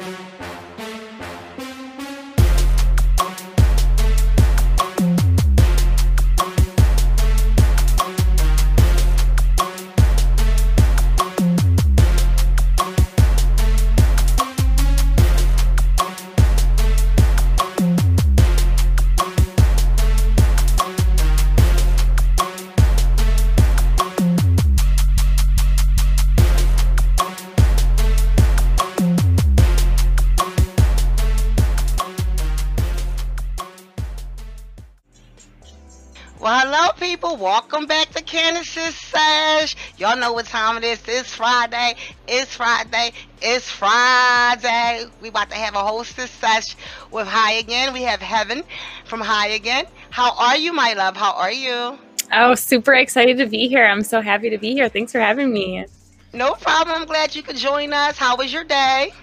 Well, Welcome back to Candace's Sesh. Y'all know what time it is. It's Friday. It's Friday. It's Friday. We about to have a hostess sesh with High Again. We have Heaven from High Again. How are you, my love? How are you? Oh, super excited to be here. I'm so happy to be here. Thanks for having me. No problem. I'm glad you could join us. How was your day?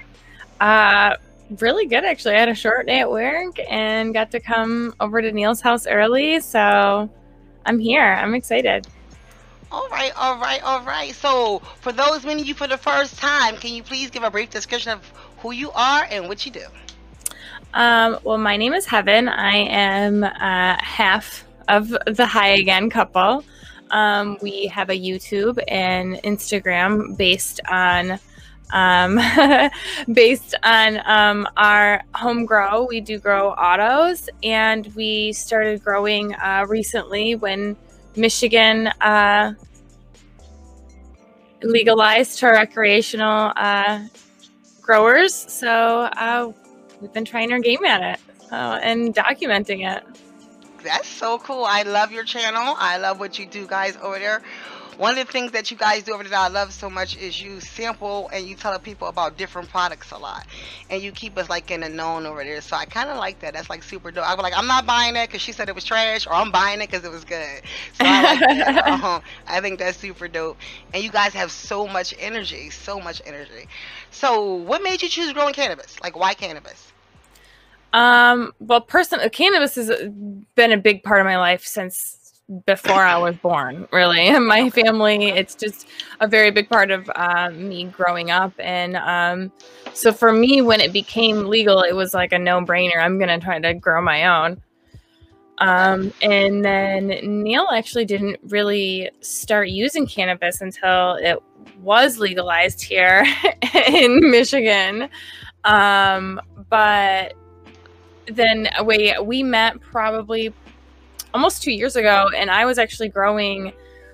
Uh, really good actually. I had a short day at work and got to come over to Neil's house early, so I'm here. I'm excited. All right, all right, all right. So, for those meeting you for the first time, can you please give a brief description of who you are and what you do? Um, well, my name is Heaven. I am uh, half of the High Again couple. Um, we have a YouTube and Instagram based on um, based on um, our home grow. We do grow autos, and we started growing uh, recently when Michigan uh, legalized to recreational uh, growers. So uh, we've been trying our game at it uh, and documenting it. That's so cool. I love your channel. I love what you do, guys, over there. One of the things that you guys do over there that I love so much is you sample and you tell people about different products a lot. And you keep us like in the known over there. So I kind of like that. That's like super dope. I was like, I'm not buying that because she said it was trash or I'm buying it because it was good. So I like that. um, I think that's super dope. And you guys have so much energy, so much energy. So what made you choose growing cannabis? Like why cannabis? Um, well, person cannabis has been a big part of my life since before I was born, really. My family, it's just a very big part of um, me growing up. And um, so for me, when it became legal, it was like a no brainer. I'm going to try to grow my own. Um, and then Neil actually didn't really start using cannabis until it was legalized here in Michigan. Um, but then we we met probably almost two years ago, and I was actually growing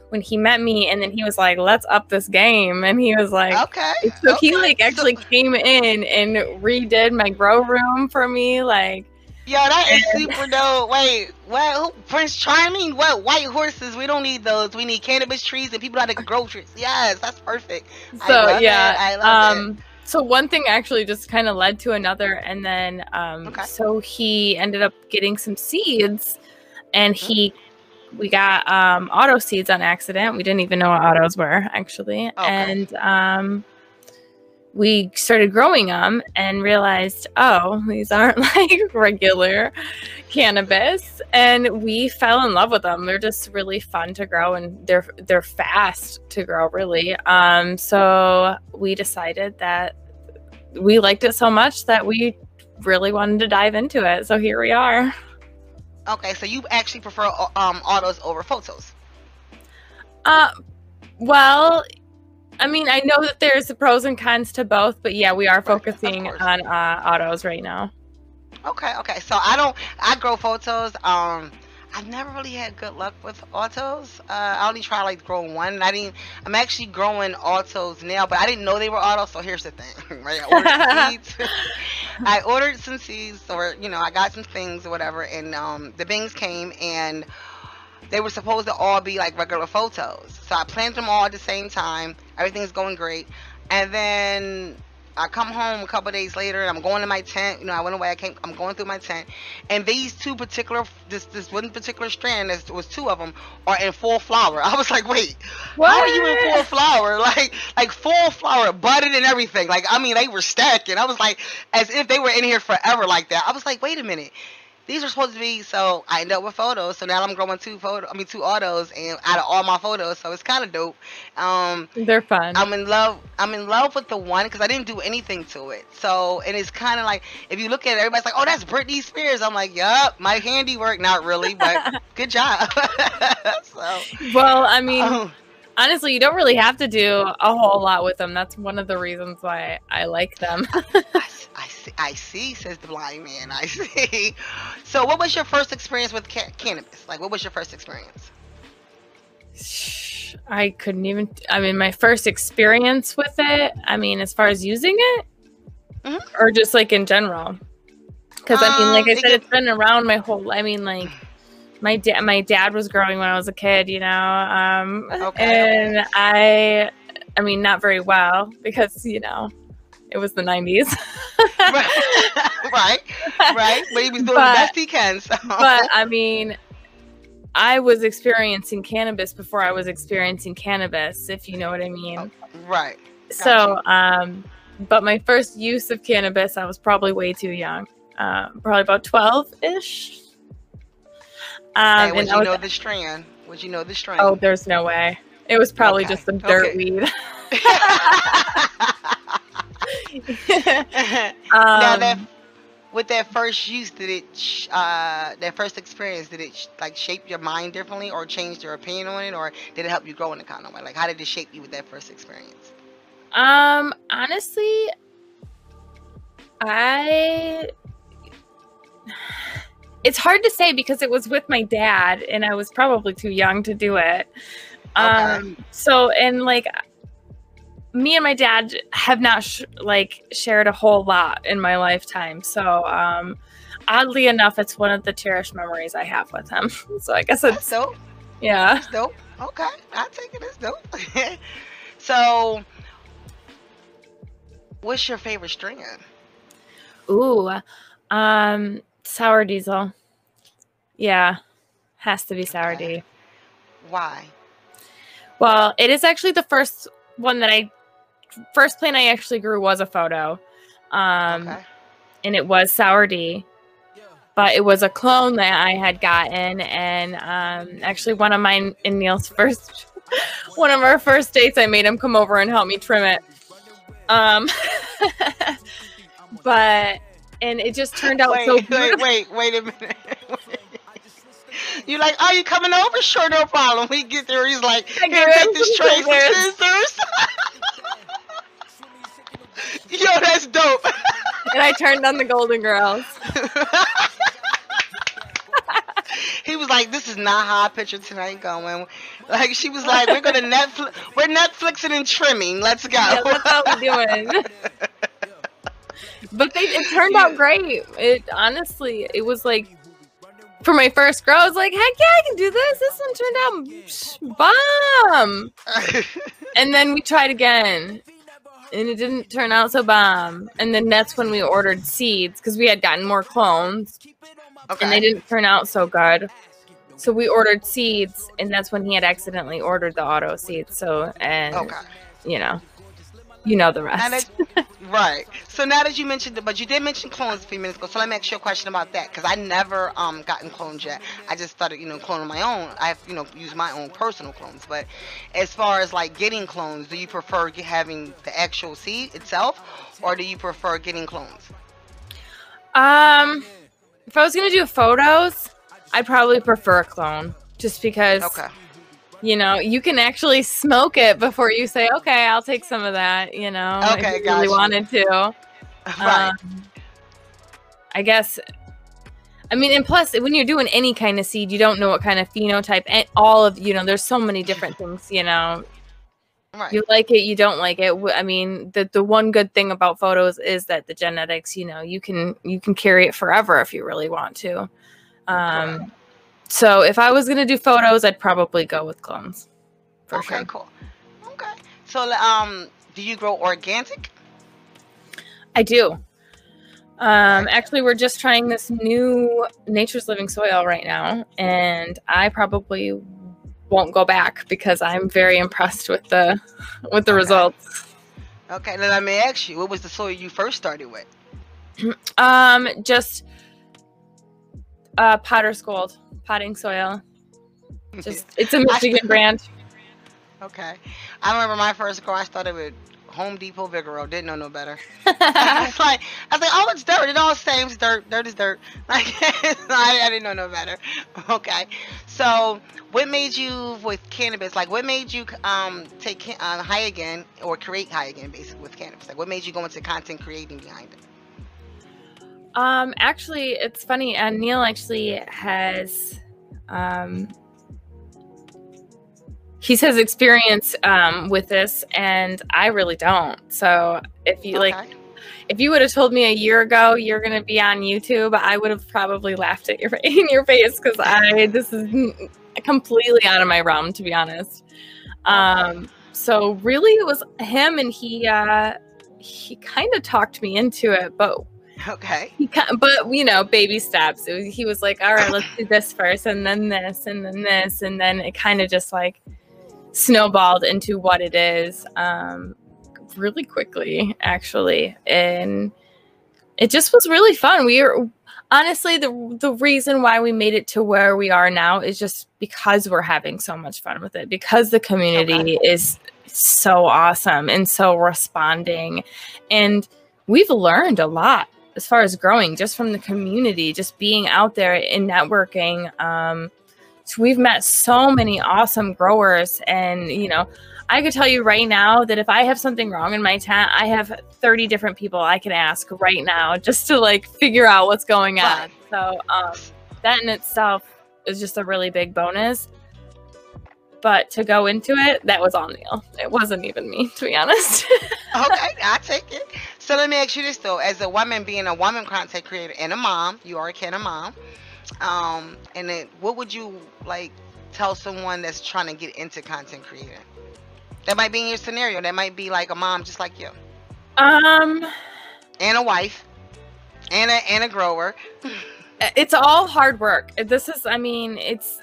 when he met me, and then he was like, "Let's up this game," and he was like, "Okay." So okay. he like actually came in and redid my grow room for me, like. Yo, that is super dope. Wait, what? Prince Charming? What? White horses? We don't need those. We need cannabis trees and people that can grow trees. Yes, that's perfect. So yeah, I love um, it. So one thing actually just kind of led to another, and then um, okay. so he ended up getting some seeds and he we got um, auto seeds on accident. We didn't even know what autos were actually, okay. and um, we started growing them and realized, oh, these aren't like regular cannabis, and we fell in love with them. They're just really fun to grow, and they're they're fast to grow, really. Um, so we decided that we liked it so much that we really wanted to dive into it. So here we are. Okay, so you actually prefer um autos over photos? Uh, well, I mean, I know that there's the pros and cons to both, but yeah, we are focusing on uh, autos right now. Okay, okay. So I don't. I grow photos. Um, I've never really had good luck with autos. Uh, I only tried like growing one. I didn't. I'm actually growing autos now, but I didn't know they were autos. So here's the thing, right? I ordered seeds. I ordered some seeds, or you know, I got some things or whatever, and um, the bings came and they were supposed to all be like regular photos. So I planted them all at the same time. Everything's going great, and then I come home a couple days later and I'm going to my tent. You know, I went away. I came. I'm going through my tent, and these two particular, this this one particular strand, there was two of them, are in full flower. I was like, wait, what? how are you in full flower? Like like full flower, budded and everything. Like I mean, they were stacking. I was like, as if they were in here forever like that. I was like, wait a minute. These are supposed to be so I end up with photos. So now I'm growing two photo I mean two autos and out of all my photos, so it's kinda dope. Um They're fun. I'm in love. I'm in love with the one because I didn't do anything to it. So and it's kind of like if you look at it, everybody's like, "Oh, that's Britney Spears." I'm like, "Yup, my handiwork." Not really, but good job. so, well, I mean, um, honestly, you don't really have to do a whole lot with them. That's one of the reasons why I like them. I, see, says the blind man. I see. So, what was your first experience with ca- cannabis? Like, what was your first experience? I couldn't even. I mean, my first experience with it. I mean, as far as using it, Mhm. or just like in general. Because I mean, like Um, I said, could- it's been around my whole. I mean, like my dad. My dad was growing when I was a kid. You know, um, Okay, and. I. I mean, not very well because you know, it was the '90s. right, right. But he was doing But- the best he can. So. but I mean, I was experiencing cannabis before I was experiencing cannabis, if you know what I mean. right. So, um, but my first use of cannabis, I was probably way too young, uh, probably about twelve ish. Um, and would you was, know the strand? Would you know the strand? oh, there's no way. It was probably Okay, just some dirt okay. weed. now um, that with that first use, did it uh, that first experience did it sh- like shape your mind differently, or change your opinion on it, or did it help you grow in a kind of way? Like, how did it shape you with that first experience? Um, honestly, I. It's hard to say because it was with my dad, and I was probably too young to do it. Um, so and like, me and my dad have not sh- like shared a whole lot in my lifetime. So, um, oddly enough, it's one of the cherished memories I have with him. So I guess That's it's dope. yeah. That's dope. Okay, I take it as dope. so, what's your favorite strand? Ooh, um, sour diesel. Yeah, has to be sour Okay. D. Why? Well, it is actually the first one that I, first plant I actually grew was a photo, um, okay. and it was sour D. But it was a clone that I had gotten, and um, actually one of mine in Neil's first, one of our first dates, I made him come over and help me trim it. Um, but and it just turned out wait, so wait, beautiful. wait, wait a minute. You're like, are you coming over? Sure, no problem. We get there. He's like, here, take this tray, scissors." Yo, that's dope. and I turned on the Golden Girls. he was like, "This is not how I pictured tonight going." Like she was like, "We're gonna Netflix, we're Netflixing and trimming. Let's go." Yeah, that's how we doing. but they, it turned out great. It honestly, it was like for my first grow, I was like, heck yeah, I can do this. This one turned out bomb. And then we tried again, and it didn't turn out so bomb. And then that's when we ordered seeds because we had gotten more clones, okay. and they didn't turn out so good. So we ordered seeds, and that's when he had accidentally ordered the auto seeds. So and Okay. you know, you know the rest. that, right. So now that you mentioned, it, but you did mention clones a few minutes ago. So let me ask you a question about that because I never um gotten clones yet. I just started, you know, cloning my own. I've you know used my own personal clones. But as far as like getting clones, do you prefer having the actual seed itself, or do you prefer getting clones? Um, if I was gonna do photos, I'd probably prefer a clone, just because Okay. You know you can actually smoke it before you say, "Okay, I'll take some of that." You know, Okay, if you really wanted to. right. Um, I guess. I mean, and plus, when you're doing any kind of seed, you don't know what kind of phenotype, and all of you know, there's so many different things. You know, right. you like it, you don't like it. I mean, the the one good thing about photos is that the genetics, you know, you can you can carry it forever if you really want to. Um, so if I was gonna do photos, I'd probably go with clones. For okay. sure. Cool. Okay. So um, do you grow organic? I do. Um, actually, we're just trying this new Nature's Living soil right now, and I probably won't go back because I'm very impressed with the with the Okay. results. Okay. Then let me ask you, what was the soil you first started with? Um, just uh, Potter's Gold potting soil. Just it's a Michigan brand. Okay, I remember my first grow. I started with Home Depot Vigoro. Didn't know no better. I was like, I was like, oh, it's dirt. It all same. It's dirt. Dirt is dirt. Like, I, I, didn't know no better. Okay. So, what made you with cannabis? Like, what made you um take uh, high again or create high again, basically with cannabis? Like, what made you go into content creating behind it? Um, actually, it's funny. And uh, Neil actually has um he says experience um, with this, and I really don't. So if you okay. like, if you would have told me a year ago you're going to be on YouTube, I would have probably laughed at your in your face because I this is completely out of my realm, to be honest. Um, so really, it was him, and he uh, he kind of talked me into it, but Okay. He, but you know, baby steps. Was, he was like, "All right, let's do this first, and then this, and then this, and then it kind of just like snowballed into what it is um, really quickly, actually. And it just was really fun. We are honestly the the reason why we made it to where we are now is just because we're having so much fun with it because the community okay. is so awesome and so responding and we've learned a lot as far as growing just from the community just being out there in networking um, so we've met so many awesome growers and you know i could tell you right now that if i have something wrong in my tent i have 30 different people i can ask right now just to like figure out what's going on. So um, that in itself is just a really big bonus. But to go into it that was all neil. It wasn't even me to be honest. Okay i take it so let me ask you this though as a woman being a woman content creator and a mom you are a kid of mom um, and then what would you like tell someone that's trying to get into content creating? That might be in your scenario. That might be like a mom just like you. Um, and a wife, and a and a grower. it's all hard work. This is, I mean, it's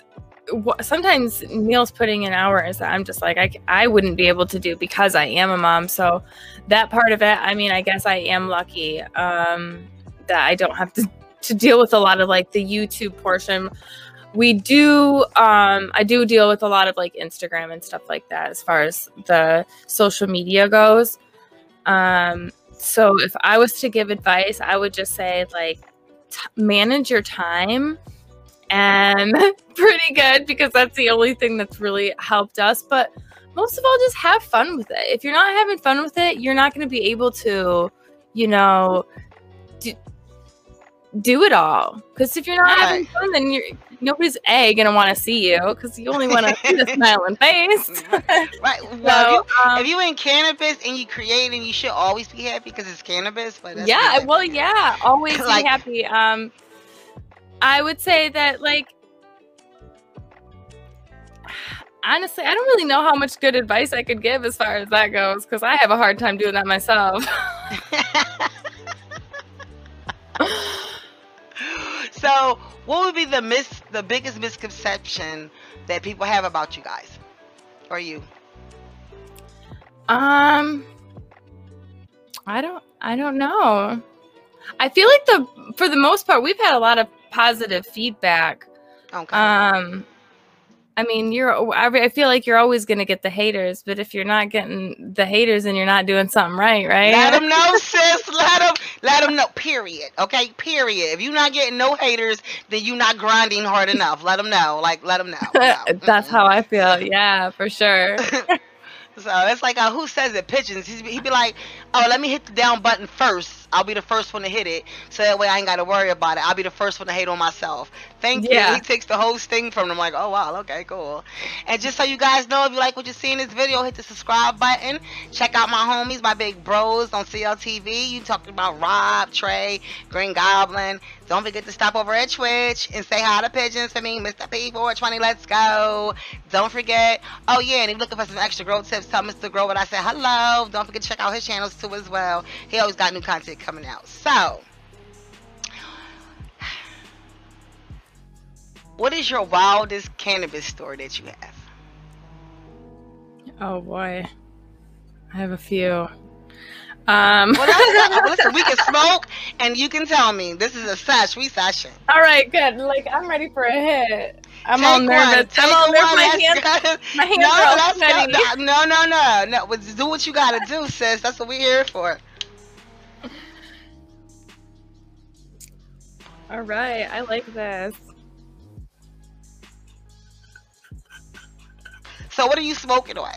sometimes Neil's putting in hours that I'm just like I I wouldn't be able to do because I am a mom. So that part of it, I mean, I guess I am lucky um, that I don't have to to deal with a lot of like the YouTube portion. We do um I do deal with a lot of like Instagram and stuff like that as far as the social media goes. Um so if I was to give advice, I would just say like manage your time and pretty good because that's the only thing that's really helped us, but most of all just have fun with it. If you're not having fun with it, you're not going to be able to, you know, do do it all. Because if you're not having fun, then you're nobody's a gonna want to see you because you only want to see the smiling face. right. Well, so, if, you, um, if you in cannabis and you create, and you should always be happy because it's cannabis. But yeah, well, yeah, always like, be happy. Um, I would say that like. Honestly, I don't really know how much good advice I could give as far as that goes because I have a hard time doing that myself. So, what would be the mis the biggest misconception that people have about you guys or you? Um, I don't. I don't know. I feel like the for the most part we've had a lot of positive feedback. Okay. Um, I mean, you're. I feel like you're always gonna get the haters, but if you're not getting the haters, and you're not doing something right, right? Let them know, sis. Let them. Let them know. Period. Okay. Period. If you're not getting no haters, then you're not grinding hard enough. Let them know. Like, let them know. No. That's how I feel. Yeah, for sure. so it's like, uh, who says it? Pigeons. He'd be like, oh, let me hit the down button first I'll be the first one to hit it, so that way I ain't got to worry about it. I'll be the first one to hate on myself. Thank yeah. you. He takes the whole sting from them. Like, oh wow, okay, cool. And just so you guys know, if you like what you see in this video, hit the subscribe button. Check out my homies, my big bros on CLTV. You talking about Rob, Trey, Green Goblin. Don't forget to stop over at Twitch and say hi to pigeons for me, Mr. P420. Let's go. Don't forget. Oh yeah, and if you're looking for some extra grow tips, tell Mr. Grow what I said hello. Don't forget to check out his channels too as well. He always got new content coming out. So, what is your wildest cannabis story that you have? Oh boy, I have a few. Um, well, listen, we can smoke and you can tell me this is a sesh. We session. All right, good. Like I'm ready for a hit. I'm all Take nervous. one. I'm all nervous. My hands, my hands no, are all sweaty. No, no, no, no. Do what you gotta do, sis. That's what we're here for. All right, I like this. So, what are you smoking on?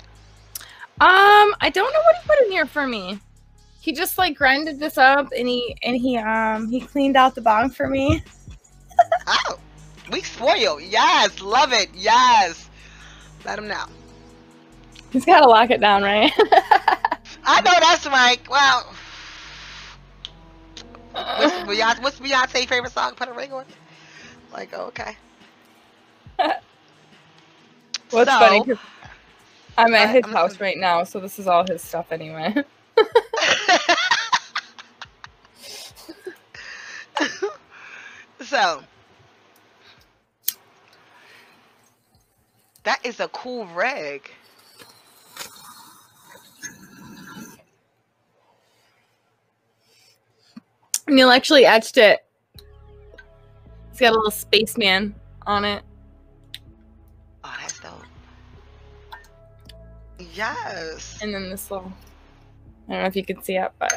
Um, I don't know what he put in here for me. He just like grinded this up and he and he um he cleaned out the bong for me. Oh, we spoil. Yes, love it. Yes. Let him know. He's got to lock it down, right? I know that's right. Well, what's Beyonce, what's Beyonce's favorite song? Put a ring on it. Like, oh, okay. What's So- funny? 'cause I'm at his I'm house listening. right now, so this is all his stuff anyway. so, that is a cool rig. Neil actually etched it. It's got a little spaceman on it. Oh, that's dope. Yes. And then this little I don't know if you can see it, but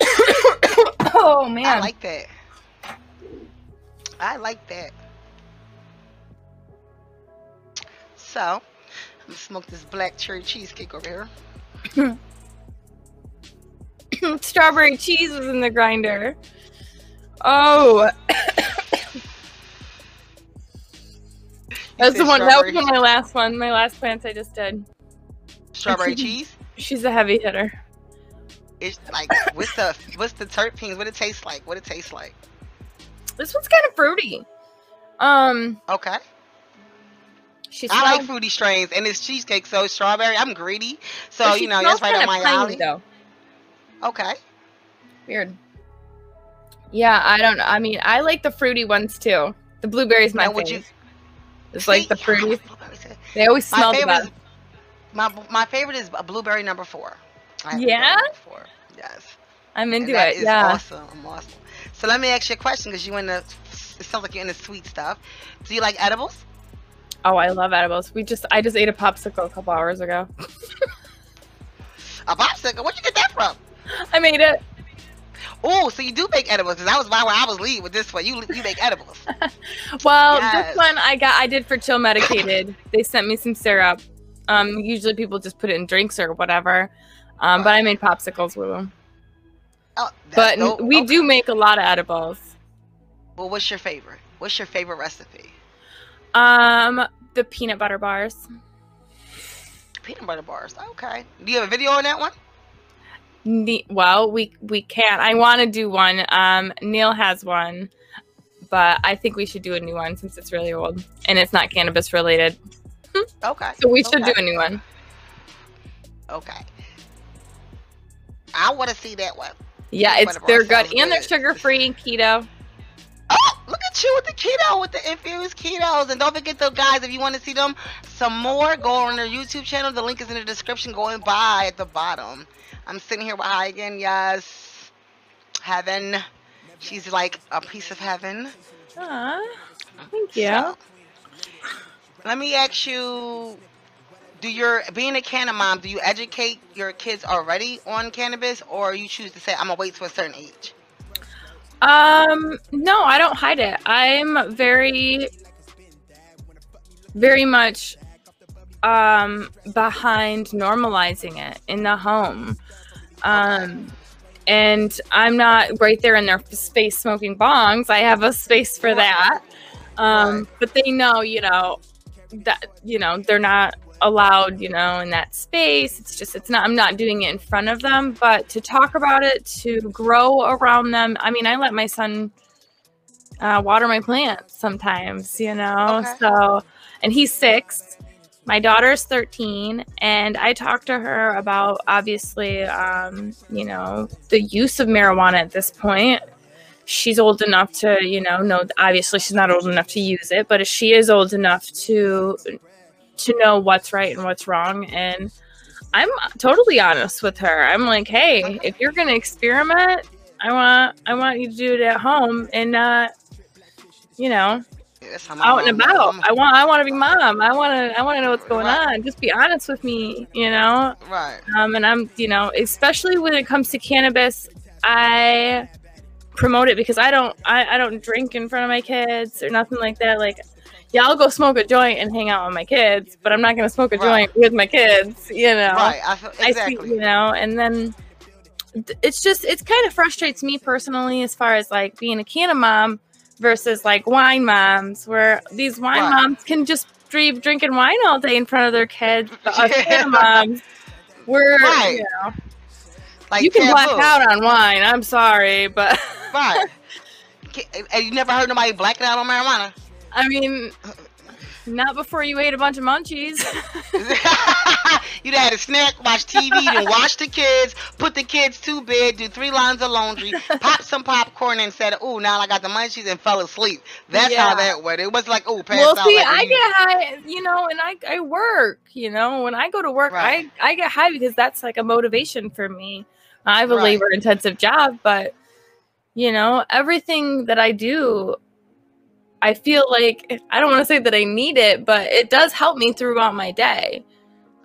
Oh man. I like that. I like that. So, I'm gonna smoke this black cherry cheesecake over here. Strawberry cheese was in the grinder. Oh, that's the one. That was one my last one. My last plants I just did. Strawberry cheese. She's a heavy hitter. It's like what's the what's the terpenes? What it tastes like? What it tastes like? This one's kind of fruity. Um, Okay. she I like fruity strains, and it's cheesecake, so strawberry. I'm greedy, so you know that's right up my alley. Though. Okay. Weird. Yeah, I don't know. I mean, I like the fruity ones too. The blueberries my Now, would you- favorite. It's like the fruity. They always smell the favorite best. is my my favorite is blueberry number four. Yeah? number four. Yes. I'm into that it. is Yeah. awesome. Awesome. So let me ask you a question because you in the. It sounds like you're into sweet stuff. Do you like edibles? Oh, I love edibles. We just I just ate a popsicle a couple hours ago. A popsicle? Where'd you get that from? I made it. Oh, so you do make edibles? Because that was why I was lead with this one. You you make edibles. Well, Yes. this one I got I did for chill medicated. they sent me some syrup. Um, usually people just put it in drinks or whatever. Um, but I made popsicles with them. Oh, But we Okay. do make a lot of edibles. Well, what's your favorite? What's your favorite recipe? Um, the peanut butter bars. Peanut butter bars. Okay. Do you have a video on that one? Ne- well, we we can't. I want to do one. Um, Neil has one, but I think we should do a new one since it's really old and it's not cannabis related. Okay. So we should okay. do a new one. Okay. I want to see that one. Yeah, it's they're good and they're sugar free and keto. Look at you with the keto, with the infused ketos. And don't forget though, guys, if you want to see them some more, go on their YouTube channel. The link is in the description going by at the bottom. I'm sitting here with High Again, yes. Heaven. She's like a piece of heaven. Aw, thank you. So, let me ask you do your being a canna mom do you educate your kids already on cannabis or you choose to say i'm gonna wait to a certain age Um, no, I don't hide it. I'm very, very much um behind normalizing it in the home. Um and I'm not right there in their space smoking bongs. I have a space for that. Um but they know, you know, that you know, they're not allowed, you know, in that space. It's just it's not I'm not doing it in front of them, but to talk about it, to grow around them. I mean, I let my son uh, water my plants sometimes, you know. Okay. So, and he's 6. My daughter's 13 and I talked to her about obviously um, you know, the use of marijuana at this point. She's old enough to, you know, know obviously she's not old enough to use it, but if she is old enough to to know what's right and what's wrong and I'm totally honest with her. I'm like, hey, if you're gonna experiment, I want I want you to do it at home and not, you know, out and about. I want I want to be mom. I want to I want to know what's going right. on. Just be honest with me, you know. Right. Um, and I'm you know especially when it comes to cannabis, I promote it because I don't I, I don't drink in front of my kids or nothing like that. Like, yeah, I'll go smoke a joint and hang out with my kids, but I'm not gonna smoke a right. joint with my kids. You know. Right. I exactly. I see, you know, and then it's just it kind of frustrates me personally as far as like being a canna mom versus like wine moms, where these wine right. moms can just be drinking wine all day in front of their kids. But us yeah. moms, we're right. you know, like you can black out on wine. I'm sorry, but right. Have you never heard nobody blacking out on marijuana? I mean, not before you ate a bunch of munchies. You'd had a snack, watch TV, then watch the kids, put the kids to bed, do three lines of laundry, pop some popcorn, and said, "Oh, now I got the munchies," and fell asleep. That's yeah. how that went. It was like, "Oh, pass well, out." see, like I get high, you know, and I I work. You know, when I go to work, right. I I get high because that's like a motivation for me. I have a right. labor intensive job, but you know, everything that I do I feel like I don't want to say that I need it, but it does help me throughout my day.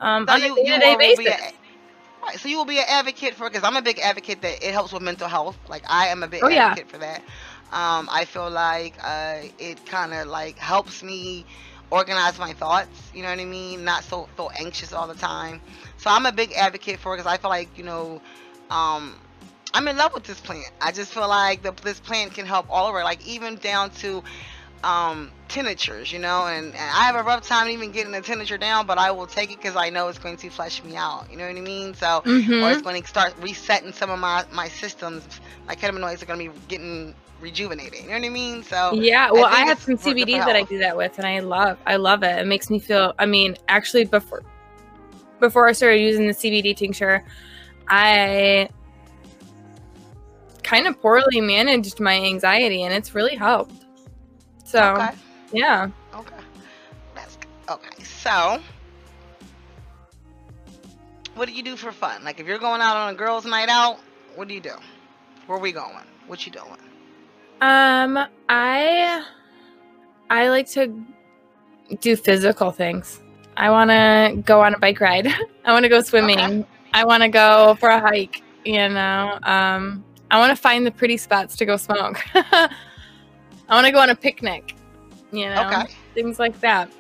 Um, so on you, a day-to-day basis. A, right, so you will be an advocate for because I'm a big advocate that it helps with mental health. Like I am a big oh, advocate yeah. for that. Um, I feel like uh, it kind of like helps me organize my thoughts. You know what I mean? Not so so anxious all the time. So I'm a big advocate for it because I feel like you know. Um, I'm in love with this plant. I just feel like the, this plant can help all over, like even down to um, tinctures, you know, and, and, I have a rough time even getting the tincture down, but I will take it because I know it's going to flesh me out. You know what I mean? So, mm-hmm. or it's going to start resetting some of my my systems. My cannabinoids are going to be getting rejuvenated. You know what I mean? So yeah, well, I, I have some CBD that I do that with, and I love I love it. It makes me feel. I mean, actually, before before I started using the CBD tincture, I kind of poorly managed my anxiety, and it's really helped. So, okay. yeah. Okay. That's okay. So, what do you do for fun? Like, if you're going out on a girls' night out, what do you do? Where are we going? What you doing? Um, I I like to do physical things. I want to go on a bike ride. I want to go swimming. Okay. I want to go for a hike. You know, um, I want to find the pretty spots to go smoke. I want to go on a picnic. You know, okay. things like that.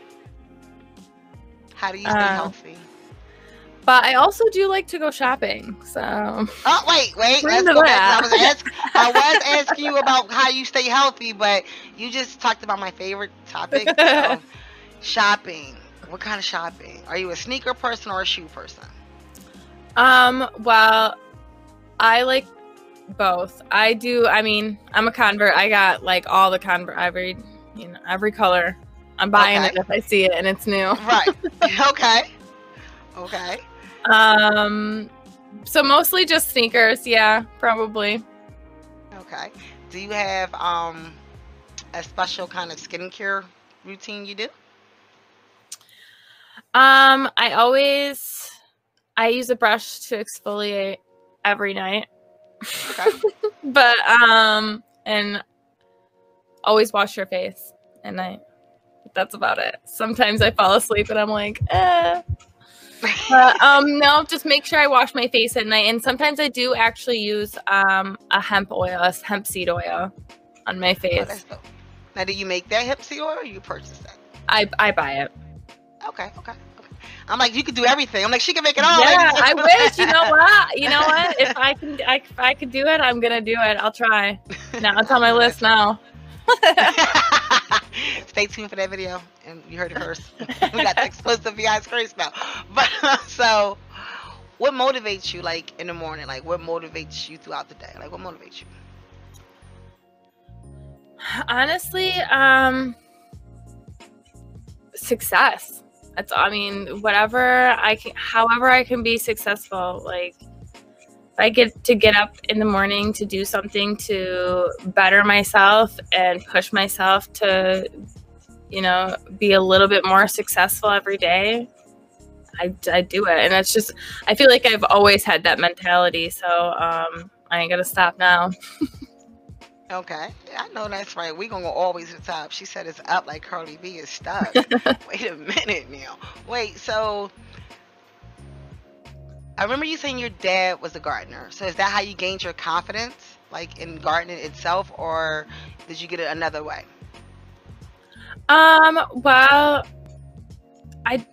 How do you stay uh, healthy? But I also do like to go shopping. So. Oh wait, wait. Let's go back. I was, ask, I was asking you about how you stay healthy, but you just talked about my favorite topic of shopping. What kind of shopping? Are you a sneaker person or a shoe person? Um. Well, I like both. I do. I mean, I'm a convert. I got like all the Converse every, you know, every color. I'm buying okay. it if I see it and it's new. right. Okay. Okay. Um. So mostly just sneakers. Yeah, probably. Okay. Do you have um a special kind of skincare routine you do? Um, I always I use a brush to exfoliate every night. Okay. but um, and always wash your face at night. That's about it. Sometimes I fall asleep and I'm like, eh. but um, no, just make sure I wash my face at night. And sometimes I do actually use um a hemp oil, a hemp seed oil, on my face. Oh, now, do you make that hemp seed oil, or you purchase that? I I buy it. Okay. Okay. I'm like, you could do everything. I'm like, she can make it all. Yeah, I wish. You know what? You know what? If I can, I, if I could do it, I'm gonna do it. I'll try. Now it's on my list now. Stay tuned for that video, and you heard it first. we got the explosive behind screen now. But so, what motivates you, like in the morning? Like, what motivates you throughout the day? Like, what motivates you? Honestly, um, success that's I mean, whatever I can however I can be successful, like if I get to get up in the morning to do something to better myself and push myself to you know, be a little bit more successful every day, I, I do it, and it's just I feel like I've always had that mentality. So um, I ain't gonna stop now. Okay, I know that's right. We're gonna go always to the top. She said it's up like Cardi B is stuck. Wait a minute now. Wait, so I remember you saying your dad was a gardener. So is that how you gained your confidence, like in gardening itself, or did you get it another way? Um. Well, I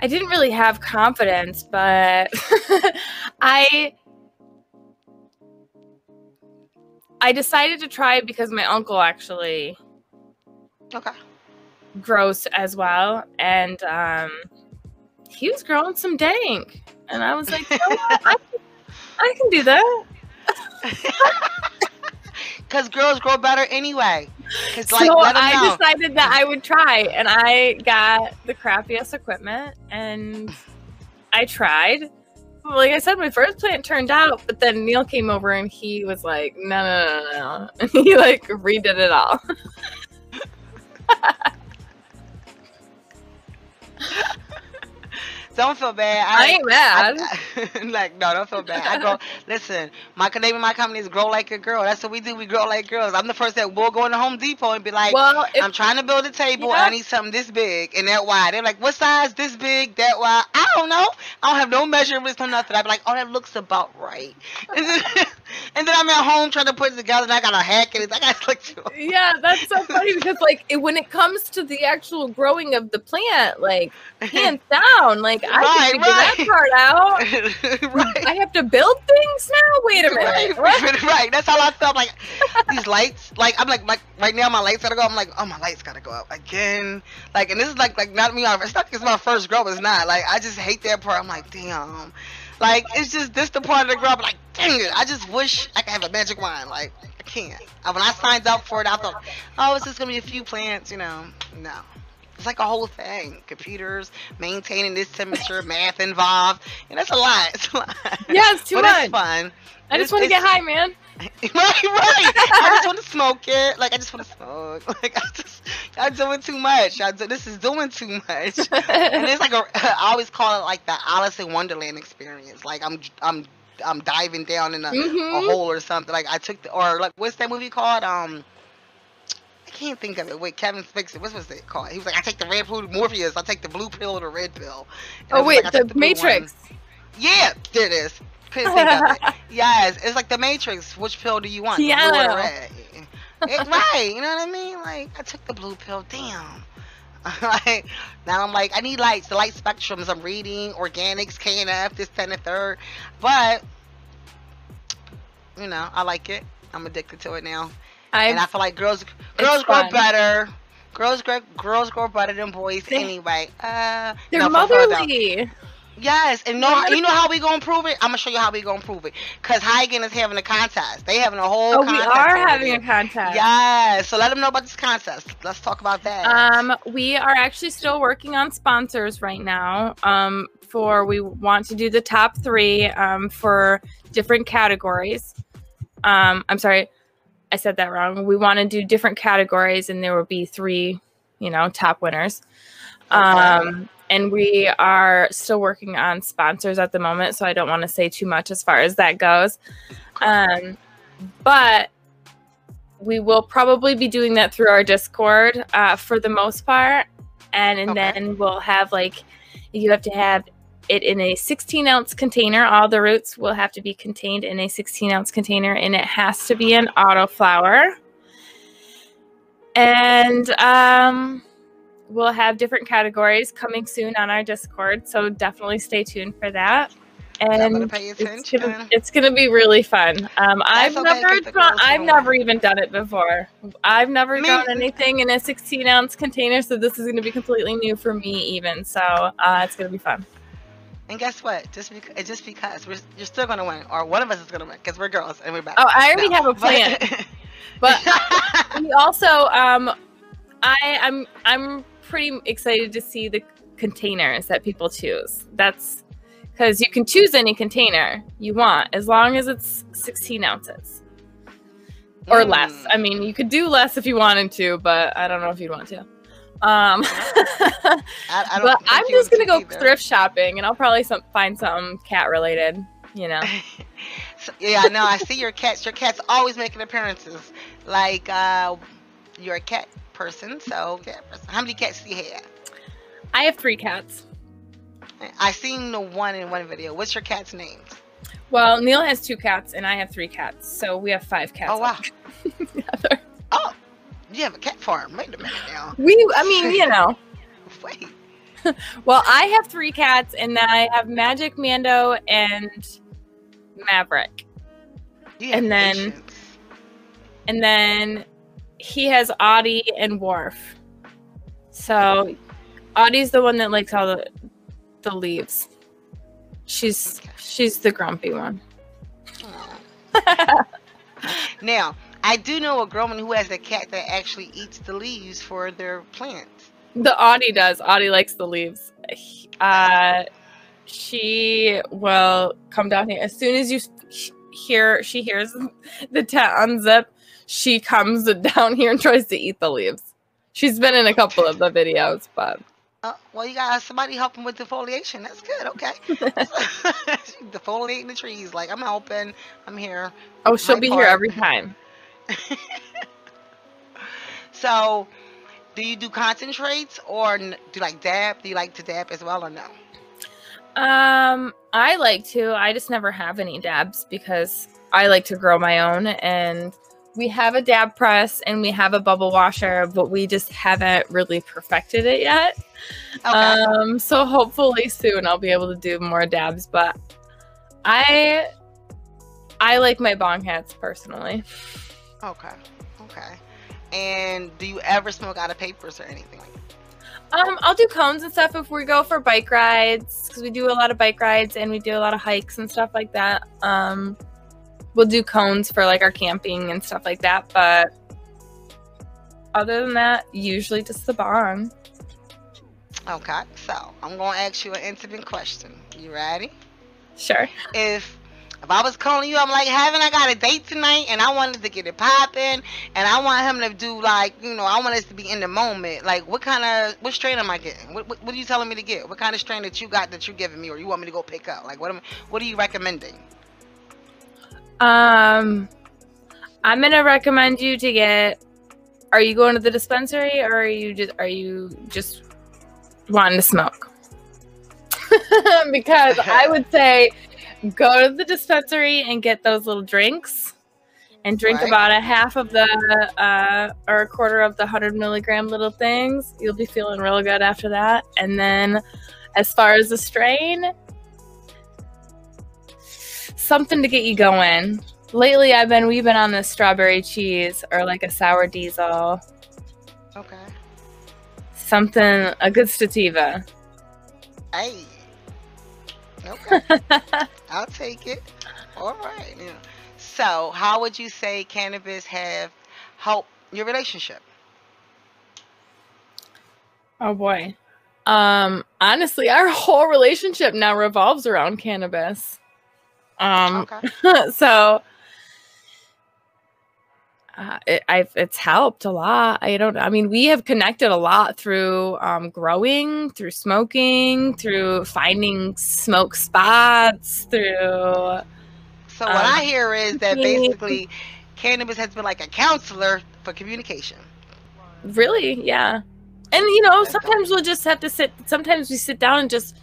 I didn't really have confidence, but I I decided to try it because my uncle actually Okay. grows as well, and um, he was growing some dank, and I was like, you know? I, can, I can do that. Cause girls grow better anyway. Like so I know. decided that I would try, and I got the crappiest equipment, and I tried. Like I said, my first plant turned out, but then Neil came over and he was like, "No, no, no, no, no!" And he like redid it all. Don't feel bad. I ain't mad. I- like no, don't feel bad. I go listen. My name of my company is Grow Like a Girl. That's what we do. We grow like girls. I'm the first that will go into Home Depot and be like, well, if, I'm trying to build a table. Yeah. I need something this big and that wide. They're like, what size? This big, that wide? I don't know. I don't have no measurements, or nothing. I'd be like, oh, that looks about right. And then, and then I'm at home trying to put it together, and I got a hack in it. I got like it. yeah, that's so funny because like it, when it comes to the actual growing of the plant, like hands down, like I Right, can figure that part out. right. I have to build things now. Wait a minute. Right, right, right. That's how I felt. Like these lights. Like I'm like, like right now, my lights gotta go. I'm like, oh, my lights gotta go up again. Like, and this is like, like not me. It's not. It's my first grow. It's not. Like I just hate that part. I'm like, damn. Like it's just this the part of the. I'm like, dang it. I just wish I could have a magic wand. Like I can't. When I signed up for it, I thought, oh, it's just gonna be a few plants. You know, no. It's like a whole thing. Computers, maintaining this temperature, math involved. And that's a lot. It's a lot. Yeah, it's too but much. it's fun. I just want to get high, man. right, right. I just want to smoke it. Like I just want to smoke. Like I just, I'm doing too much. I do, this is doing too much. And it's like a, I always call it like the Alice in Wonderland experience. Like I'm, I'm, I'm diving down in a, a Mhm. hole or something. Like I took the, or like what's that movie called? Um, can't think of it. Wait, Kevin Spacey. What was it called? He was like, I take the red pill, Morpheus. I take the blue pill or the red pill. And Oh wait, like, the one. Matrix. Yeah, there it is. Couldn't think of it. Yes, it's like the Matrix. Which pill do you want? Yeah. blue or red? It- right, you know what I mean? Like I took the blue pill. Damn. like now I'm like I need lights. The light spectrums. I'm reading organics, KNF, this, ten, and third. But you know, I like it. I'm addicted to it now, and I feel like girls, girls grow fun. better. Girls grow, girls grow better than boys They- anyway. Uh, they're no, for real though. motherly. Yes, and know how, you know how we gonna prove it? I'm gonna show you how we gonna prove it. Cause High Again is having a contest. They having a whole. Oh, we are having a contest. Yes, so let them know about this contest. Let's talk about that. Um, we are actually still working on sponsors right now. Um, for we want to do the top three um, for different categories. Um, I'm sorry, I said that wrong. We want to do different categories, and there will be three, you know, top winners. Um, and we are still working on sponsors at the moment, so I don't want to say too much as far as that goes. Um, but we will probably be doing that through our Discord uh, for the most part, and, and Okay. then we'll have like you have to have it in a 16 ounce container. All the roots will have to be contained in a 16 ounce container, and it has to be an auto flower. And um, we'll have different categories coming soon on our Discord, so definitely stay tuned for that. And it's gonna, it's gonna be really fun. Um, I've never done, I've never even done it before. I've never Me- done anything in a 16 ounce container, so this is gonna be completely new for me, even. So uh, it's gonna be fun. And guess what? Just because, just because we're, you're still gonna win, or one of us is gonna win, because we're girls and we're back. Oh, I already No, have a plan, but we also, um, I, I'm, I'm pretty excited to see the containers that people choose. That's because you can choose any container you want as long as it's 16 ounces. or less. Mm. I mean, you could do less if you wanted to, but I don't know if you'd want to. Um, I, I but I'm just gonna would go either. thrift shopping, and I'll probably some, find something cat related. You know. So- yeah, no. I see your cats. Your cats always making appearances. Like uh, you're a cat person, so cat person. How many cats do you have? I have three cats. I seen the one in one video. What's your cat's name? Well, Neil has two cats, and I have three cats, so we have five cats. Oh wow. altogether. Oh, you have a cat farm. Wait a minute now. We, I mean, you know. Wait. Well, I have three cats, and then I have Magic, Mando, and Maverick. And then- patience. And then he has Audie and Worf. So Audie's the one that likes all the the leaves. She's Okay. she's the grumpy one. Now, I do know a girlman who has a cat that actually eats the leaves for their plants. The Audie does. Audie likes the leaves. Uh, she will come down here as soon as you hear. She hears the tent unzip. She comes down here and tries to eat the leaves. She's been in a couple of the videos, but Uh, well, you got somebody helping with defoliation. That's good. Okay. Defoliating the trees. Like, I'm helping. I'm here. oh, she'll be here every time. So, do you do concentrates or do you like dab? Do you like to dab as well or no? Um, I like to. I just never have any dabs because I like to grow my own and we have a dab press and we have a bubble washer, but we just haven't really perfected it yet. Okay. Um, so hopefully soon I'll be able to do more dabs, but I I like my bong hats personally. okay. Okay. And do you ever smoke out of papers or anything like that? Um, I'll do cones and stuff if we go for bike rides because we do a lot of bike rides and we do a lot of hikes and stuff like that. Um, we'll do cones for like our camping and stuff like that, but other than that, usually just the bong. Okay. So, I'm going to ask you an intimate question. You ready? Sure. if if I was calling you, I'm like, haven't I got a date tonight? And I wanted to get it popping, and I want him to do like, you know, I want us to be in the moment. Like, what kind of what strain am I getting? What, what what are you telling me to get? What kind of strain that you got that you're giving me, or you want me to go pick up? Like, what am what are you recommending? Um, I'm gonna recommend you to get. Are you going to the dispensary or are you just are you just wanting to smoke? because I would say go to the dispensary and get those little drinks and drink Right. about a half of the uh, or a quarter of the 100 milligram little things. You'll be feeling real good after that. And then as far as the strain, something to get you going. Lately, I've been we've been on this strawberry cheese or like a sour diesel, Okay. something a good sativa. Hey. Okay. I'll take it. All right. Yeah. So, how would you say cannabis have helped your relationship? Oh boy. Um, honestly, our whole relationship now revolves around cannabis. Um, Okay. so uh, it, I've it's helped a lot. I don't. I mean, we have connected a lot through um, growing, through smoking, through finding smoke spots, through So what Um, I hear is that basically cannabis has been like a counselor for communication. really, yeah. And you know, sometimes we'll just have to sit. Sometimes we sit down and just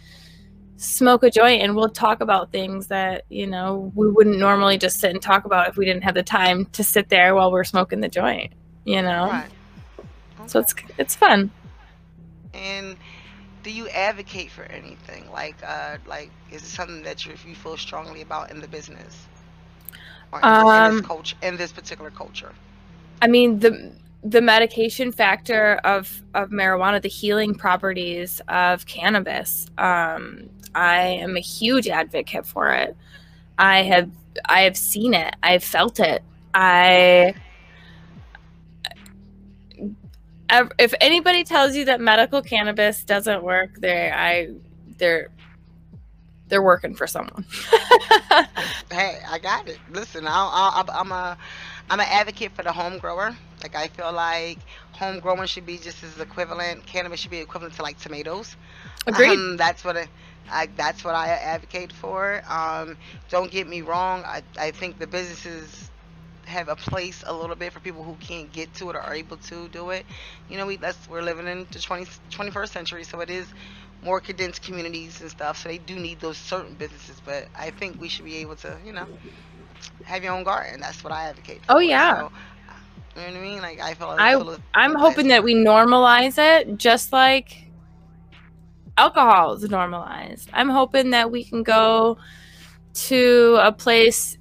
smoke a joint, and we'll talk about things that you know we wouldn't normally just sit and talk about if we didn't have the time to sit there while we're smoking the joint. You know, Right. so it's it's fun. And do you advocate for anything? Like uh like is it something that you, you feel strongly about in the business? Or in, this, in Um, this culture in this particular culture? I mean the the medication factor of of marijuana, the healing properties of cannabis. Um, I am a huge advocate for it. I have I have seen it. I've felt it. I if anybody tells you that medical cannabis doesn't work, they I they're they're working for someone. Hey, I got it. Listen, I'll, I'll, I'm a, I'm an advocate for the home grower. Like I feel like home growing should be just as equivalent. Cannabis should be equivalent to like tomatoes. Agreed. Um, that's what I, I that's what I advocate for. Um, don't get me wrong. I I think the businesses have a place a little bit for people who can't get to it or are able to do it. You know, we that's we're living in the 20, 21st century, so it is more condensed communities and stuff. So they do need those certain businesses, but I think we should be able to, you know, have your own garden. That's what I advocate. Oh, yeah. So, you know what I mean? Like I feel. Like I- I'm hoping that we normalize it just like alcohol is normalized. I'm hoping that we can go to a place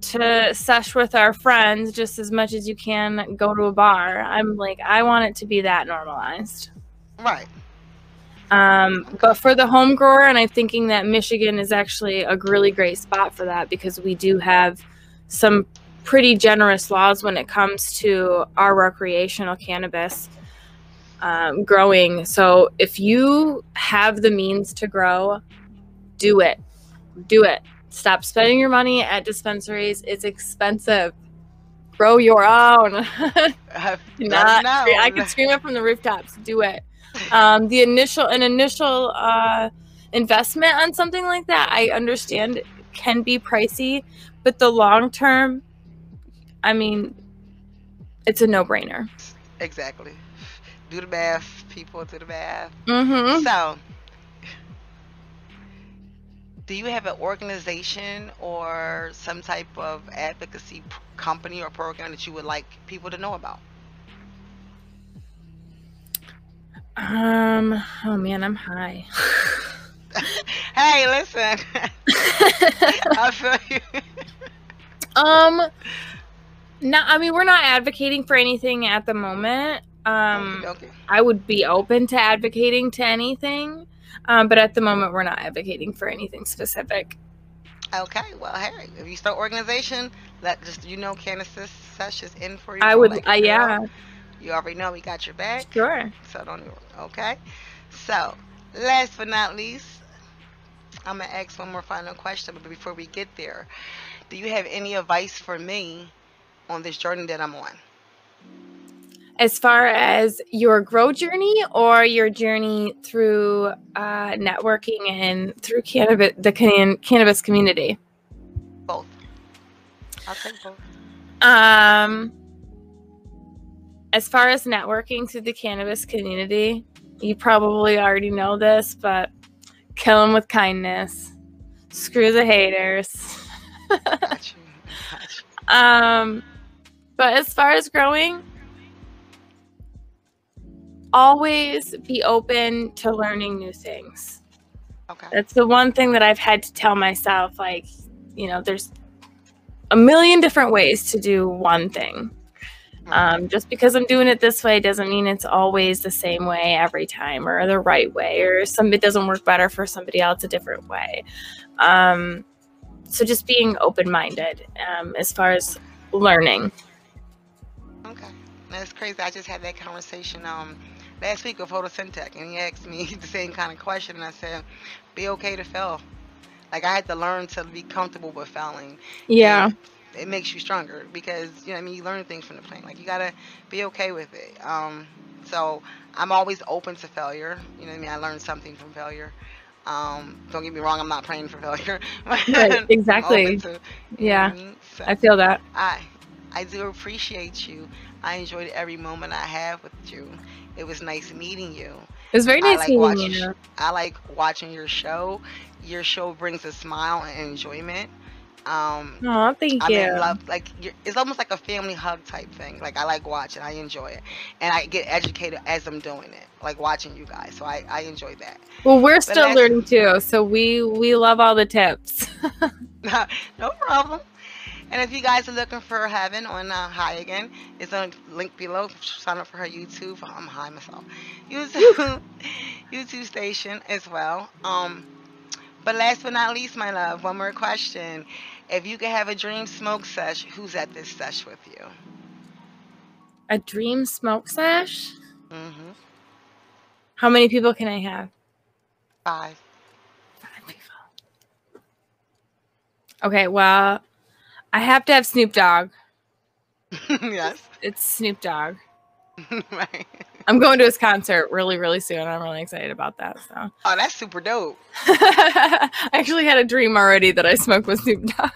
to sesh with our friends just as much as you can go to a bar. I'm like, I want it to be that normalized. right. Um, but for the home grower, and I'm thinking that Michigan is actually a really great spot for that because we do have some pretty generous laws when it comes to our recreational cannabis um, growing. So if you have the means to grow, do it. Do it. Stop spending your money at dispensaries. It's expensive. Grow your own. Not, I could scream it from the rooftops. Do it. Um, the initial, an initial uh, investment on something like that, I understand can be pricey, but the long term, I mean, it's a no brainer. Exactly. Do the math, people. Do the math. Mm-hmm. So, do you have an organization or some type of advocacy company or program that you would like people to know about? Um. Oh man, I'm high. hey, listen. I feel you. um. No, I mean we're not advocating for anything at the moment. Um. okay. I would be open to advocating to anything, um, but at the moment we're not advocating for anything specific. Okay. Well, hey, if you start organization, let just you know, Candace's sesh is in for you. I would, like uh, yeah, You already know we got your back. sure. So don't even, okay. So last but not least, I'm gonna ask one more final question. But before we get there, do you have any advice for me on this journey that I'm on? As far as your grow journey or your journey through uh, networking and through cannabis, the can- cannabis community. Both. I'll take both. Um, as far as networking through the cannabis community, you probably already know this, but kill them with kindness. Screw the haters. Got you. Got you. Um, but as far as growing, always be open to learning new things. Okay. That's the one thing that I've had to tell myself. Like, you know, there's a million different ways to do one thing. Um, just because I'm doing it this way doesn't mean it's always the same way every time or the right way, or some it doesn't work better for somebody else a different way. Um, so just being open minded um, as far as learning. Okay. That's crazy. I just had that conversation um last week with Photosynthetic, and he asked me the same kind of question, and I said, "Be okay to fail." Like I had to learn to be comfortable with failing. Yeah. And It makes you stronger because you know what I mean you learn things from the plane. Like you gotta be okay with it. Um, so I'm always open to failure. You know what I mean? I learned something from failure. Um, don't get me wrong, I'm not praying for failure. Right, exactly. to- what I Yeah. mean? So- I feel that. I I do appreciate you. I enjoyed every moment I have with you. It was nice meeting you. It was very nice like meeting watching. you. I like watching your show. Your show brings a smile and enjoyment. Um, Oh, thank I'm you. in love. Like it's almost like a family hug type thing. Like I like watching. I enjoy it, and I get educated as I'm doing it. Like watching you guys. So I I enjoy that. Well, we're still learning too, so we we love all the tips. no problem. And if you guys are looking for Heaven on uh, High Again, it's on link below. Sign up for her YouTube. I'm high myself. YouTube, YouTube station as well. Um, but last but not least, my love, one more question. If you could have a dream smoke sesh, who's at this sesh with you? A dream smoke sesh? Mm-hmm. How many people can I have? Five. Five people. Okay, well, I have to have Snoop Dogg. yes. It's Snoop Dogg. right. I'm going to his concert really, really soon. I'm really excited about that. So Oh, that's super dope. I actually had a dream already that I smoked with Snoop Dogg.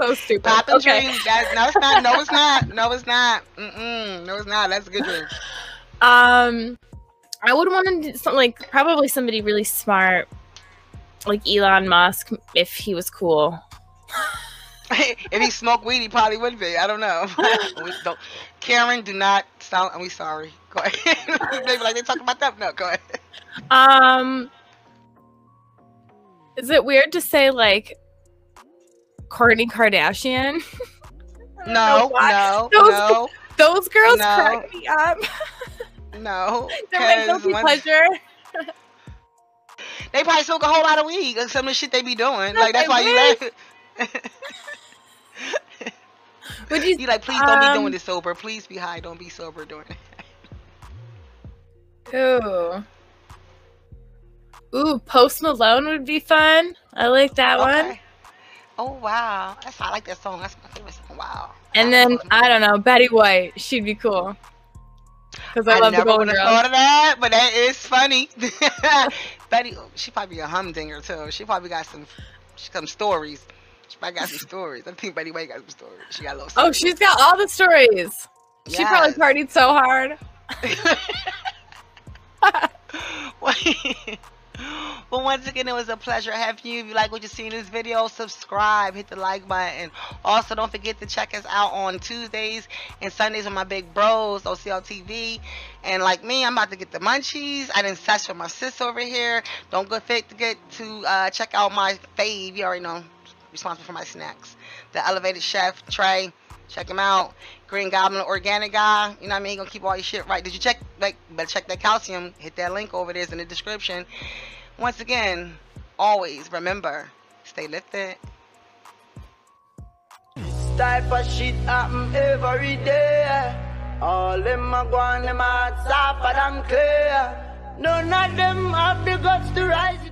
so stupid. Pop and Okay. dream. No, it's not. No, it's not. No, it's not. Mm-mm. No, it's not. That's a good dream. Um, I would want to do something like probably somebody really smart, like Elon Musk, if he was cool. if he smoked weed, he probably would be. I don't know. we don't. Karen, do not sound. I'm sorry. Go ahead. they like they talking about that. No, go ahead. Um, is it weird to say like Kourtney Kardashian? I don't know No, no, Those- no, Those girls No. crack me up. no. They're my 'cause guilty once- pleasure. They probably smoke a whole lot of weed. Like some of the shit they be doing. No, Like that's why you wish. Would you? you like, please don't be Um, doing this sober. Please be high. Don't be sober doing it. Ooh. Ooh, Post Malone would be fun. I like that one. Okay. Oh wow, that's I like that song. That's my favorite song. Wow. And then I don't know, Betty White. She'd be cool. Because I, I love the Golden Girls. thought of that, but that is funny. Betty, she probably a humdinger too. She probably got some, some stories. Probably got some stories. I think Betty White got some stories. She got a little. Oh, she's got all the stories. She probably partied so hard. well, once again, it was a pleasure having you. If you like what you see in this video, subscribe, hit the like button. Also, don't forget to check us out on Tuesdays and Sundays with my big bros, OCL TV. And like me, I'm about to get the munchies. I didn't for my sis over here. Don't go fit to get to uh, check out my fave. You already know, responsible for my snacks. The Elevated Chef Trey. Check him out. Green Goblin Organic Guy. You know what I mean? He gonna keep all your shit right. Did you check like better check that calcium? Hit that link over there it's in the description. Once again, always remember, stay lifted. This type of shit happen every day. All them a go on, them suffer and clear. None of them have the guts to rise.